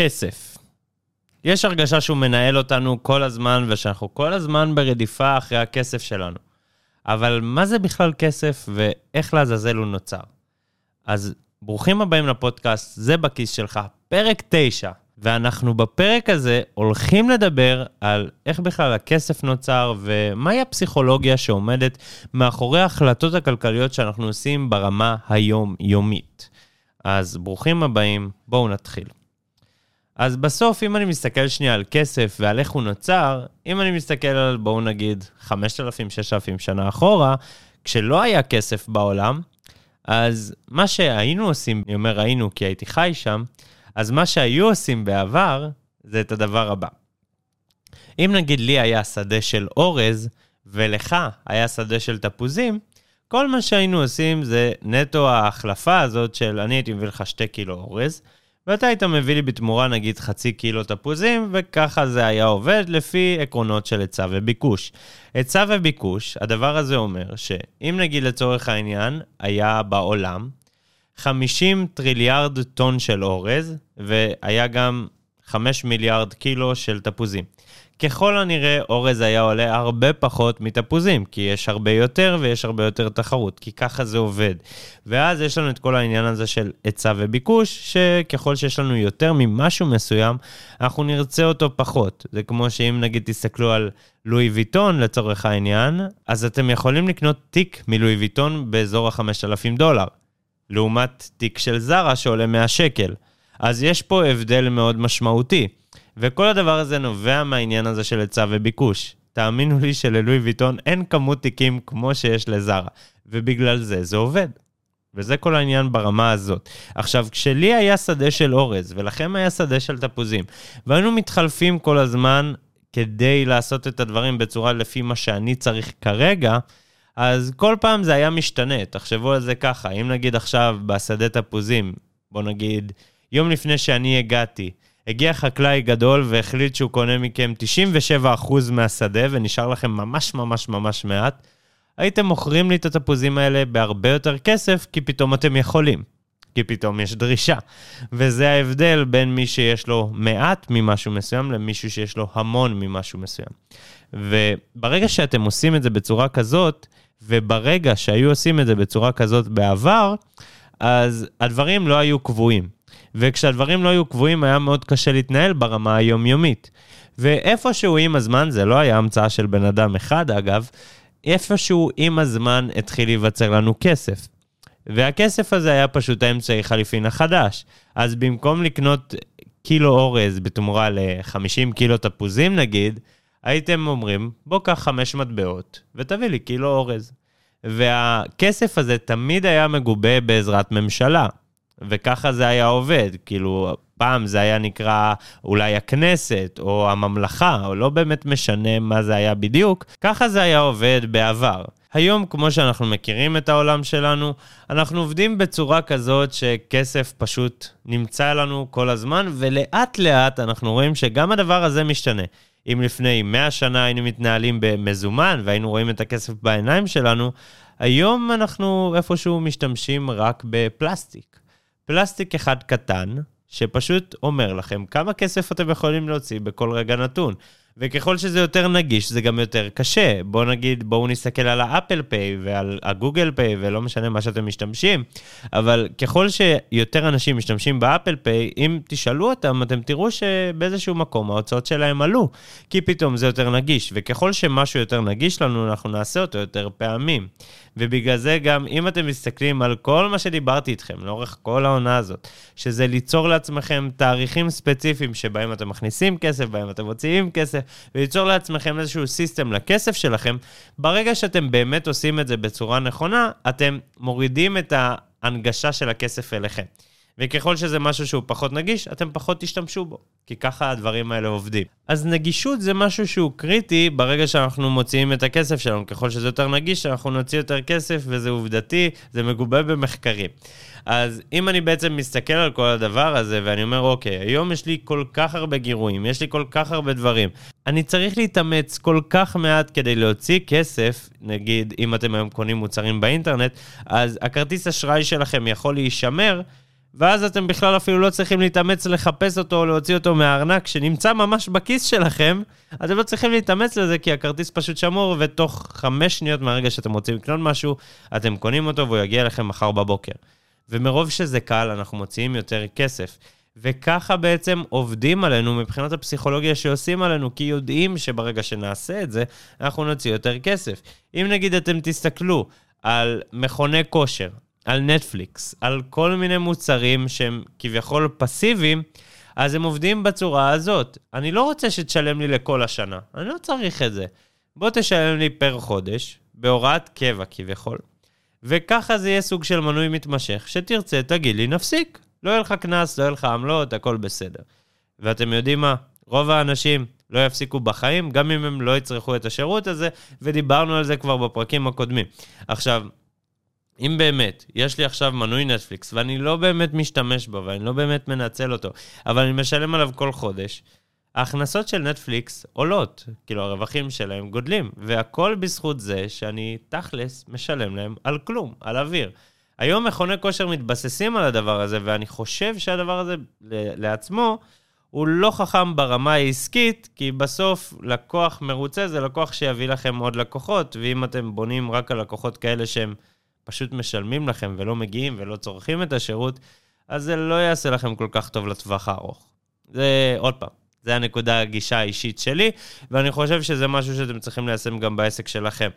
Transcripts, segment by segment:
כסף. יש הרגשה שהוא מנהל אותנו כל הזמן, ושאנחנו כל הזמן ברדיפה אחרי הכסף שלנו. אבל מה זה בכלל כסף, ואיך לעזאזל הוא נוצר? אז ברוכים הבאים לפודקאסט, זה בכיס שלך, פרק 9. ואנחנו בפרק הזה הולכים לדבר על איך בכלל הכסף נוצר ומהי הפסיכולוגיה שעומדת מאחורי ההחלטות הכלכליות שאנחנו עושים ברמה היומיומית. אז ברוכים הבאים, בואו נתחיל. אז בסוף, אם אני מסתכל שנייה על כסף ועל איך הוא נוצר, אם אני מסתכל על, בואו נגיד, 5,000-6,000 שנה אחורה, כשלא היה כסף בעולם, אז מה שהיינו עושים, אני אומר היינו כי הייתי חי שם, אז מה שהיו עושים בעבר, זה את הדבר הבא. אם נגיד לי היה שדה של אורז, ולך היה שדה של תפוזים, כל מה שהיינו עושים זה נטו ההחלפה הזאת של אני הייתי מביא לך שתי קילו אורז, ואתה היית מביא לי בתמורה נגיד חצי קילו תפוזים, וככה זה היה עובד לפי עקרונות של היצע וביקוש. היצע וביקוש, הדבר הזה אומר שאם נגיד לצורך העניין היה בעולם 50 טריליארד טון של אורז, והיה גם 5 מיליארד קילו של תפוזים. ככל הנראה, אורז היה עולה הרבה פחות מתפוזים, כי יש הרבה יותר ויש הרבה יותר תחרות, כי ככה זה עובד. ואז יש לנו את כל העניין הזה של היצע וביקוש, שככל שיש לנו יותר ממשהו מסוים, אנחנו נרצה אותו פחות. זה כמו שאם נגיד תסתכלו על לואי ויטון לצורך העניין, אז אתם יכולים לקנות תיק מלואי ויטון באזור ה-5,000 דולר. לעומת תיק של זרה שעולה 100 שקל. אז יש פה הבדל מאוד משמעותי. וכל הדבר הזה נובע מהעניין הזה של היצע וביקוש. תאמינו לי שללואי ויטון אין כמות תיקים כמו שיש לזרה, ובגלל זה זה עובד. וזה כל העניין ברמה הזאת. עכשיו, כשלי היה שדה של אורז, ולכם היה שדה של תפוזים, והיינו מתחלפים כל הזמן כדי לעשות את הדברים בצורה לפי מה שאני צריך כרגע, אז כל פעם זה היה משתנה. תחשבו על זה ככה, אם נגיד עכשיו בשדה תפוזים, בוא נגיד, יום לפני שאני הגעתי, הגיע חקלאי גדול והחליט שהוא קונה מכם 97% מהשדה ונשאר לכם ממש ממש ממש מעט, הייתם מוכרים לי את התפוזים האלה בהרבה יותר כסף, כי פתאום אתם יכולים. כי פתאום יש דרישה. וזה ההבדל בין מי שיש לו מעט ממשהו מסוים למישהו שיש לו המון ממשהו מסוים. וברגע שאתם עושים את זה בצורה כזאת, וברגע שהיו עושים את זה בצורה כזאת בעבר, אז הדברים לא היו קבועים. וכשהדברים לא היו קבועים היה מאוד קשה להתנהל ברמה היומיומית. ואיפשהו עם הזמן, זה לא היה המצאה של בן אדם אחד אגב, איפשהו עם הזמן התחיל להיווצר לנו כסף. והכסף הזה היה פשוט האמצעי חליפין החדש. אז במקום לקנות קילו אורז בתמורה ל-50 קילו תפוזים נגיד, הייתם אומרים, בוא קח חמש מטבעות ותביא לי קילו אורז. והכסף הזה תמיד היה מגובה בעזרת ממשלה, וככה זה היה עובד, כאילו, פעם זה היה נקרא אולי הכנסת או הממלכה, או לא באמת משנה מה זה היה בדיוק, ככה זה היה עובד בעבר. היום, כמו שאנחנו מכירים את העולם שלנו, אנחנו עובדים בצורה כזאת שכסף פשוט נמצא לנו כל הזמן, ולאט לאט אנחנו רואים שגם הדבר הזה משתנה. אם לפני 100 שנה היינו מתנהלים במזומן והיינו רואים את הכסף בעיניים שלנו, היום אנחנו איפשהו משתמשים רק בפלסטיק. פלסטיק אחד קטן, שפשוט אומר לכם כמה כסף אתם יכולים להוציא בכל רגע נתון. וככל שזה יותר נגיש, זה גם יותר קשה. בואו נגיד, בואו נסתכל על ה Apple Pay ועל ה Google Pay, ולא משנה מה שאתם משתמשים, אבל ככל שיותר אנשים משתמשים ב Apple Pay, אם תשאלו אותם, אתם תראו שבאיזשהו מקום ההוצאות שלהם עלו, כי פתאום זה יותר נגיש, וככל שמשהו יותר נגיש לנו, אנחנו נעשה אותו יותר פעמים. ובגלל זה גם, אם אתם מסתכלים על כל מה שדיברתי איתכם לאורך כל העונה הזאת, שזה ליצור לעצמכם תאריכים ספציפיים שבהם אתם מכניסים כסף, בהם אתם מוציאים כסף, וליצור לעצמכם איזשהו סיסטם לכסף שלכם, ברגע שאתם באמת עושים את זה בצורה נכונה, אתם מורידים את ההנגשה של הכסף אליכם. וככל שזה משהו שהוא פחות נגיש, אתם פחות תשתמשו בו, כי ככה הדברים האלה עובדים. אז נגישות זה משהו שהוא קריטי ברגע שאנחנו מוציאים את הכסף שלנו. ככל שזה יותר נגיש, אנחנו נוציא יותר כסף, וזה עובדתי, זה מגובה במחקרים. אז אם אני בעצם מסתכל על כל הדבר הזה, ואני אומר, אוקיי, היום יש לי כל כך הרבה גירויים, יש לי כל כך הרבה דברים. אני צריך להתאמץ כל כך מעט כדי להוציא כסף, נגיד, אם אתם היום קונים מוצרים באינטרנט, אז הכרטיס אשראי שלכם יכול להישמר, ואז אתם בכלל אפילו לא צריכים להתאמץ לחפש אותו או להוציא אותו מהארנק, שנמצא ממש בכיס שלכם, אתם לא צריכים להתאמץ לזה, כי הכרטיס פשוט שמור, ותוך חמש שניות מהרגע שאתם רוצים לקנות משהו, אתם קונים אותו והוא יגיע אליכם מחר בבוקר. ומרוב שזה קל, אנחנו מוציאים יותר כסף. וככה בעצם עובדים עלינו מבחינת הפסיכולוגיה שעושים עלינו, כי יודעים שברגע שנעשה את זה, אנחנו נוציא יותר כסף. אם נגיד אתם תסתכלו על מכוני כושר, על נטפליקס, על כל מיני מוצרים שהם כביכול פסיביים, אז הם עובדים בצורה הזאת. אני לא רוצה שתשלם לי לכל השנה, אני לא צריך את זה. בוא תשלם לי פר חודש, בהוראת קבע כביכול, וככה זה יהיה סוג של מנוי מתמשך, שתרצה, תגיד לי, נפסיק. לא יהיה לך קנס, לא יהיה לך עמלות, הכל בסדר. ואתם יודעים מה? רוב האנשים לא יפסיקו בחיים, גם אם הם לא יצרכו את השירות הזה, ודיברנו על זה כבר בפרקים הקודמים. עכשיו, אם באמת, יש לי עכשיו מנוי נטפליקס, ואני לא באמת משתמש בו, ואני לא באמת מנצל אותו, אבל אני משלם עליו כל חודש, ההכנסות של נטפליקס עולות, כאילו הרווחים שלהם גודלים, והכל בזכות זה שאני תכלס משלם להם על כלום, על אוויר. היום מכוני כושר מתבססים על הדבר הזה, ואני חושב שהדבר הזה לעצמו הוא לא חכם ברמה העסקית, כי בסוף לקוח מרוצה זה לקוח שיביא לכם עוד לקוחות, ואם אתם בונים רק על לקוחות כאלה שהם פשוט משלמים לכם ולא מגיעים ולא צורכים את השירות, אז זה לא יעשה לכם כל כך טוב לטווח הארוך. זה, עוד פעם, זה הנקודה הגישה האישית שלי, ואני חושב שזה משהו שאתם צריכים ליישם גם בעסק שלכם.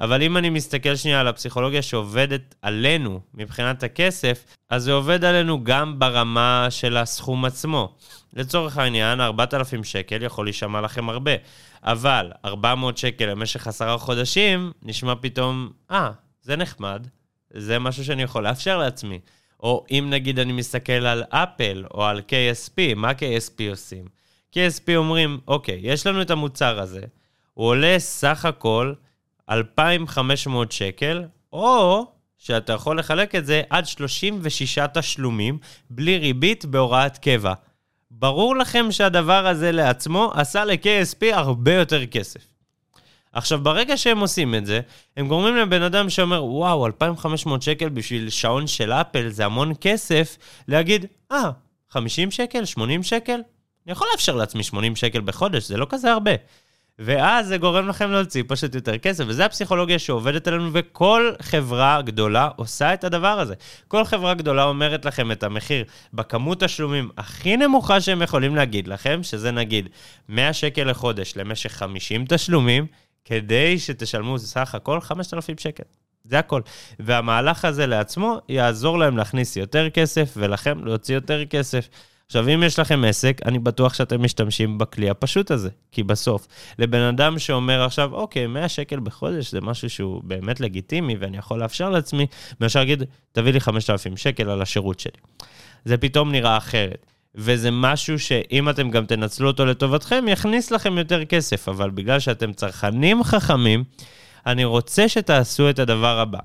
אבל אם אני מסתכל שנייה על הפסיכולוגיה שעובדת עלינו מבחינת הכסף, אז זה עובד עלינו גם ברמה של הסכום עצמו. לצורך העניין, 4,000 שקל יכול להישמע לכם הרבה, אבל 400 שקל למשך עשרה חודשים, נשמע פתאום, אה, ah, זה נחמד, זה משהו שאני יכול לאפשר לעצמי. או אם נגיד אני מסתכל על אפל או על KSP, מה KSP עושים? KSP אומרים, אוקיי, יש לנו את המוצר הזה, הוא עולה סך הכל 2,500 שקל, או שאתה יכול לחלק את זה עד 36 תשלומים, בלי ריבית בהוראת קבע. ברור לכם שהדבר הזה לעצמו עשה ל-KSP הרבה יותר כסף. עכשיו, ברגע שהם עושים את זה, הם גורמים לבן אדם שאומר, וואו, 2,500 שקל בשביל שעון של אפל זה המון כסף, להגיד, אה, ah, 50 שקל? 80 שקל? אני יכול לאפשר לעצמי 80 שקל בחודש, זה לא כזה הרבה. ואז זה גורם לכם להוציא פשוט יותר כסף, וזו הפסיכולוגיה שעובדת עלינו, וכל חברה גדולה עושה את הדבר הזה. כל חברה גדולה אומרת לכם את המחיר בכמות תשלומים הכי נמוכה שהם יכולים להגיד לכם, שזה נגיד 100 שקל לחודש למשך 50 תשלומים, כדי שתשלמו סך הכל 5,000 שקל. זה הכל. והמהלך הזה לעצמו יעזור להם להכניס יותר כסף, ולכם להוציא יותר כסף. עכשיו, אם יש לכם עסק, אני בטוח שאתם משתמשים בכלי הפשוט הזה. כי בסוף, לבן אדם שאומר עכשיו, אוקיי, 100 שקל בחודש זה משהו שהוא באמת לגיטימי ואני יכול לאפשר לעצמי, מאשר להגיד, תביא לי 5,000 שקל על השירות שלי. זה פתאום נראה אחרת. וזה משהו שאם אתם גם תנצלו אותו לטובתכם, יכניס לכם יותר כסף. אבל בגלל שאתם צרכנים חכמים, אני רוצה שתעשו את הדבר הבא.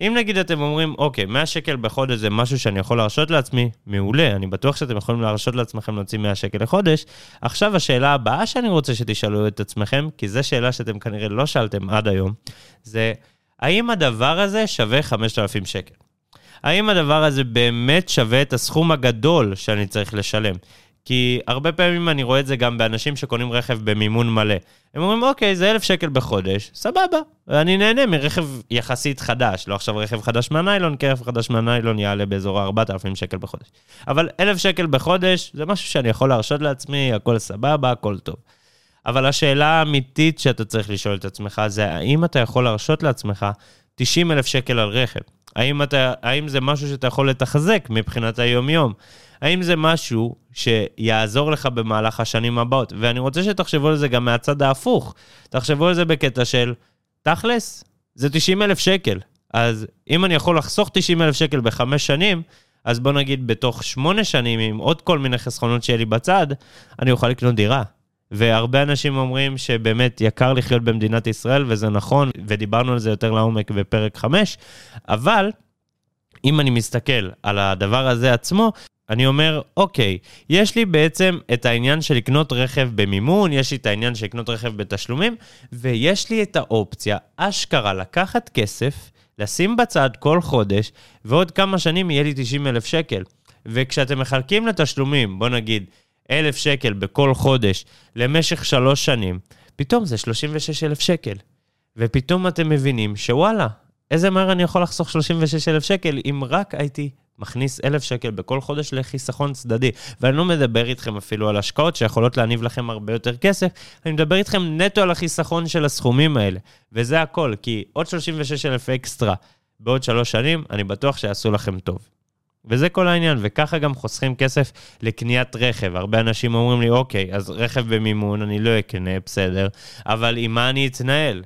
אם נגיד אתם אומרים, אוקיי, 100 שקל בחודש זה משהו שאני יכול להרשות לעצמי, מעולה, אני בטוח שאתם יכולים להרשות לעצמכם להוציא 100 שקל לחודש. עכשיו השאלה הבאה שאני רוצה שתשאלו את עצמכם, כי זו שאלה שאתם כנראה לא שאלתם עד היום, זה האם הדבר הזה שווה 5,000 שקל? האם הדבר הזה באמת שווה את הסכום הגדול שאני צריך לשלם? כי הרבה פעמים אני רואה את זה גם באנשים שקונים רכב במימון מלא. הם אומרים, אוקיי, זה אלף שקל בחודש, סבבה. ואני נהנה מרכב יחסית חדש, לא עכשיו רכב חדש מהניילון, כי רכב חדש מהניילון יעלה באזור ה-4,000 שקל בחודש. אבל אלף שקל בחודש זה משהו שאני יכול להרשות לעצמי, הכל סבבה, הכל טוב. אבל השאלה האמיתית שאתה צריך לשאול את עצמך זה, האם אתה יכול להרשות לעצמך 90 אלף שקל על רכב? האם, אתה, האם זה משהו שאתה יכול לתחזק מבחינת היום-יום? האם זה משהו שיעזור לך במהלך השנים הבאות? ואני רוצה שתחשבו על זה גם מהצד ההפוך. תחשבו על זה בקטע של, תכלס, זה 90 אלף שקל. אז אם אני יכול לחסוך 90 אלף שקל בחמש שנים, אז בוא נגיד בתוך שמונה שנים, עם עוד כל מיני חסכונות שיהיה לי בצד, אני אוכל לקנות דירה. והרבה אנשים אומרים שבאמת יקר לחיות במדינת ישראל, וזה נכון, ודיברנו על זה יותר לעומק בפרק 5, אבל אם אני מסתכל על הדבר הזה עצמו, אני אומר, אוקיי, יש לי בעצם את העניין של לקנות רכב במימון, יש לי את העניין של לקנות רכב בתשלומים, ויש לי את האופציה, אשכרה, לקחת כסף, לשים בצד כל חודש, ועוד כמה שנים יהיה לי 90 אלף שקל. וכשאתם מחלקים לתשלומים, בוא נגיד, אלף שקל בכל חודש למשך שלוש שנים, פתאום זה 36 אלף שקל. ופתאום אתם מבינים שוואלה, איזה מהר אני יכול לחסוך 36 אלף שקל אם רק הייתי מכניס אלף שקל בכל חודש לחיסכון צדדי. ואני לא מדבר איתכם אפילו על השקעות שיכולות להניב לכם הרבה יותר כסף, אני מדבר איתכם נטו על החיסכון של הסכומים האלה. וזה הכל, כי עוד 36 אלף אקסטרה בעוד שלוש שנים, אני בטוח שיעשו לכם טוב. וזה כל העניין, וככה גם חוסכים כסף לקניית רכב. הרבה אנשים אומרים לי, אוקיי, אז רכב במימון אני לא אקנה, בסדר, אבל עם מה אני אתנהל?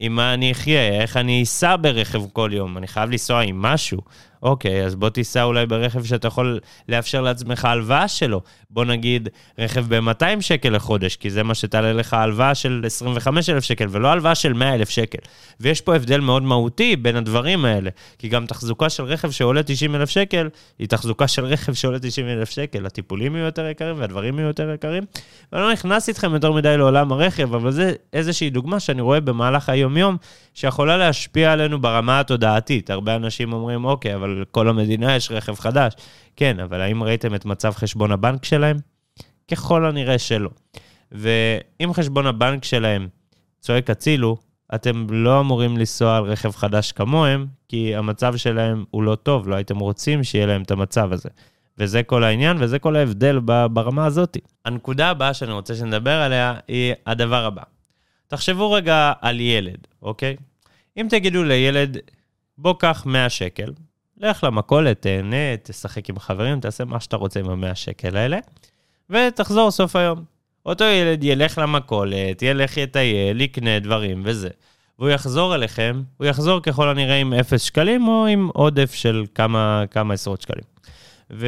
עם מה אני אחיה? איך אני אסע ברכב כל יום? אני חייב לנסוע עם משהו. אוקיי, אז בוא תיסע אולי ברכב שאתה יכול לאפשר לעצמך הלוואה שלו. בוא נגיד רכב ב-200 שקל לחודש, כי זה מה שתעלה לך הלוואה של 25,000 שקל, ולא הלוואה של 100,000 שקל. ויש פה הבדל מאוד מהותי בין הדברים האלה, כי גם תחזוקה של רכב שעולה 90,000 שקל, היא תחזוקה של רכב שעולה 90,000 שקל. הטיפולים יהיו יותר יקרים והדברים יהיו יותר יקרים. ואני לא נכנס איתכם יותר מדי לעולם הרכב, אבל זה איזושהי דוגמה שאני רואה במהלך היום-יום, שיכולה להשפיע עלינו ברמה התודעתית. הרבה אנשים אומרים, אוקיי, אבל אבל כל המדינה יש רכב חדש. כן, אבל האם ראיתם את מצב חשבון הבנק שלהם? ככל הנראה שלא. ואם חשבון הבנק שלהם צועק הצילו, אתם לא אמורים לנסוע על רכב חדש כמוהם, כי המצב שלהם הוא לא טוב, לא הייתם רוצים שיהיה להם את המצב הזה. וזה כל העניין, וזה כל ההבדל ברמה הזאת. הנקודה הבאה שאני רוצה שנדבר עליה היא הדבר הבא. תחשבו רגע על ילד, אוקיי? אם תגידו לילד, בוא קח 100 שקל, לך למכולת, תהנה, תשחק עם חברים, תעשה מה שאתה רוצה עם המאה שקל האלה, ותחזור סוף היום. אותו ילד ילך למכולת, ילך יטייל, יקנה דברים וזה. והוא יחזור אליכם, הוא יחזור ככל הנראה עם 0 שקלים או עם עודף של כמה, כמה עשרות שקלים. ו...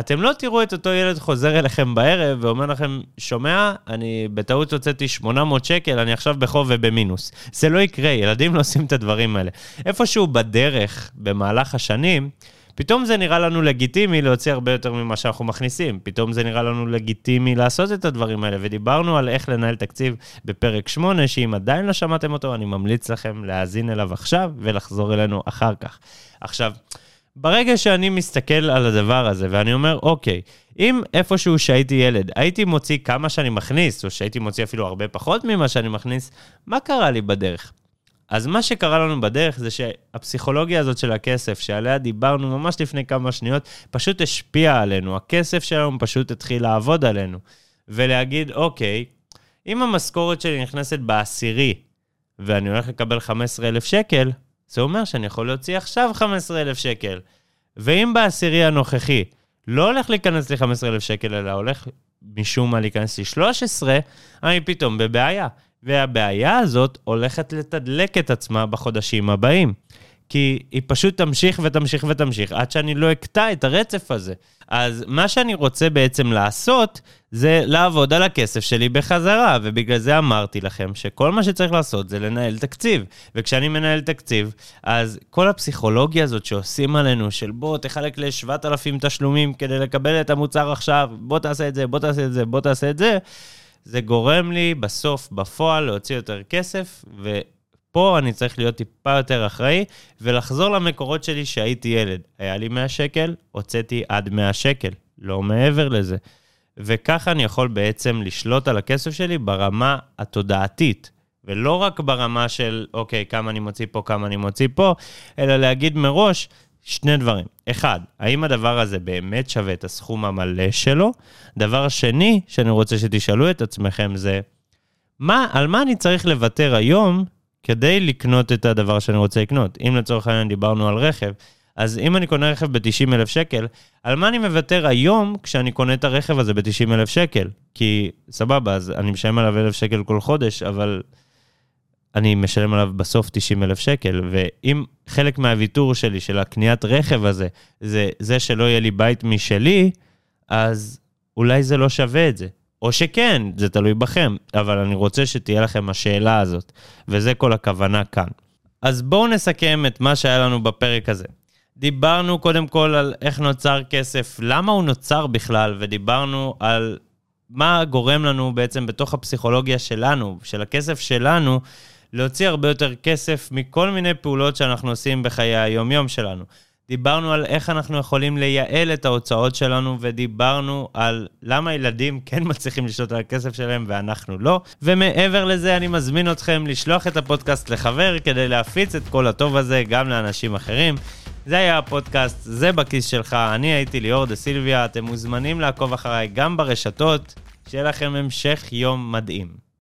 אתם לא תראו את אותו ילד חוזר אליכם בערב ואומר לכם, שומע, אני בטעות הוצאתי 800 שקל, אני עכשיו בחוב ובמינוס. זה לא יקרה, ילדים לא עושים את הדברים האלה. איפשהו בדרך, במהלך השנים, פתאום זה נראה לנו לגיטימי להוציא הרבה יותר ממה שאנחנו מכניסים. פתאום זה נראה לנו לגיטימי לעשות את הדברים האלה. ודיברנו על איך לנהל תקציב בפרק 8, שאם עדיין לא שמעתם אותו, אני ממליץ לכם להאזין אליו עכשיו ולחזור אלינו אחר כך. עכשיו, ברגע שאני מסתכל על הדבר הזה ואני אומר, אוקיי, אם איפשהו שהייתי ילד, הייתי מוציא כמה שאני מכניס, או שהייתי מוציא אפילו הרבה פחות ממה שאני מכניס, מה קרה לי בדרך? אז מה שקרה לנו בדרך זה שהפסיכולוגיה הזאת של הכסף, שעליה דיברנו ממש לפני כמה שניות, פשוט השפיעה עלינו. הכסף שלנו פשוט התחיל לעבוד עלינו. ולהגיד, אוקיי, אם המשכורת שלי נכנסת בעשירי, ואני הולך לקבל 15,000 שקל, זה אומר שאני יכול להוציא עכשיו 15,000 שקל. ואם בעשירי הנוכחי לא הולך להיכנס לי 15,000 שקל, אלא הולך משום מה להיכנס לי 13, אני פתאום בבעיה. והבעיה הזאת הולכת לתדלק את עצמה בחודשים הבאים. כי היא פשוט תמשיך ותמשיך ותמשיך עד שאני לא אקטע את הרצף הזה. אז מה שאני רוצה בעצם לעשות, זה לעבוד על הכסף שלי בחזרה, ובגלל זה אמרתי לכם שכל מה שצריך לעשות זה לנהל תקציב. וכשאני מנהל תקציב, אז כל הפסיכולוגיה הזאת שעושים עלינו, של בוא תחלק ל-7,000 תשלומים כדי לקבל את המוצר עכשיו, בוא תעשה את זה, בוא תעשה את זה, בוא תעשה את זה, זה גורם לי בסוף, בפועל, להוציא יותר כסף, ו... פה אני צריך להיות טיפה יותר אחראי ולחזור למקורות שלי שהייתי ילד. היה לי 100 שקל, הוצאתי עד 100 שקל, לא מעבר לזה. וככה אני יכול בעצם לשלוט על הכסף שלי ברמה התודעתית, ולא רק ברמה של, אוקיי, כמה אני מוציא פה, כמה אני מוציא פה, אלא להגיד מראש שני דברים. אחד, האם הדבר הזה באמת שווה את הסכום המלא שלו? דבר שני, שאני רוצה שתשאלו את עצמכם זה, מה, על מה אני צריך לוותר היום כדי לקנות את הדבר שאני רוצה לקנות. אם לצורך העניין דיברנו על רכב, אז אם אני קונה רכב ב-90 אלף שקל, על מה אני מוותר היום כשאני קונה את הרכב הזה ב-90 אלף שקל? כי סבבה, אז אני משלם עליו אלף שקל כל חודש, אבל אני משלם עליו בסוף 90 אלף שקל, ואם חלק מהוויתור שלי, של הקניית רכב הזה, זה זה שלא יהיה לי בית משלי, אז אולי זה לא שווה את זה. או שכן, זה תלוי בכם, אבל אני רוצה שתהיה לכם השאלה הזאת, וזה כל הכוונה כאן. אז בואו נסכם את מה שהיה לנו בפרק הזה. דיברנו קודם כל על איך נוצר כסף, למה הוא נוצר בכלל, ודיברנו על מה גורם לנו בעצם בתוך הפסיכולוגיה שלנו, של הכסף שלנו, להוציא הרבה יותר כסף מכל מיני פעולות שאנחנו עושים בחיי היום-יום שלנו. דיברנו על איך אנחנו יכולים לייעל את ההוצאות שלנו, ודיברנו על למה ילדים כן מצליחים לשלוט על הכסף שלהם ואנחנו לא. ומעבר לזה, אני מזמין אתכם לשלוח את הפודקאסט לחבר כדי להפיץ את כל הטוב הזה גם לאנשים אחרים. זה היה הפודקאסט, זה בכיס שלך, אני הייתי ליאור דה סילביה, אתם מוזמנים לעקוב אחריי גם ברשתות, שיהיה לכם המשך יום מדהים.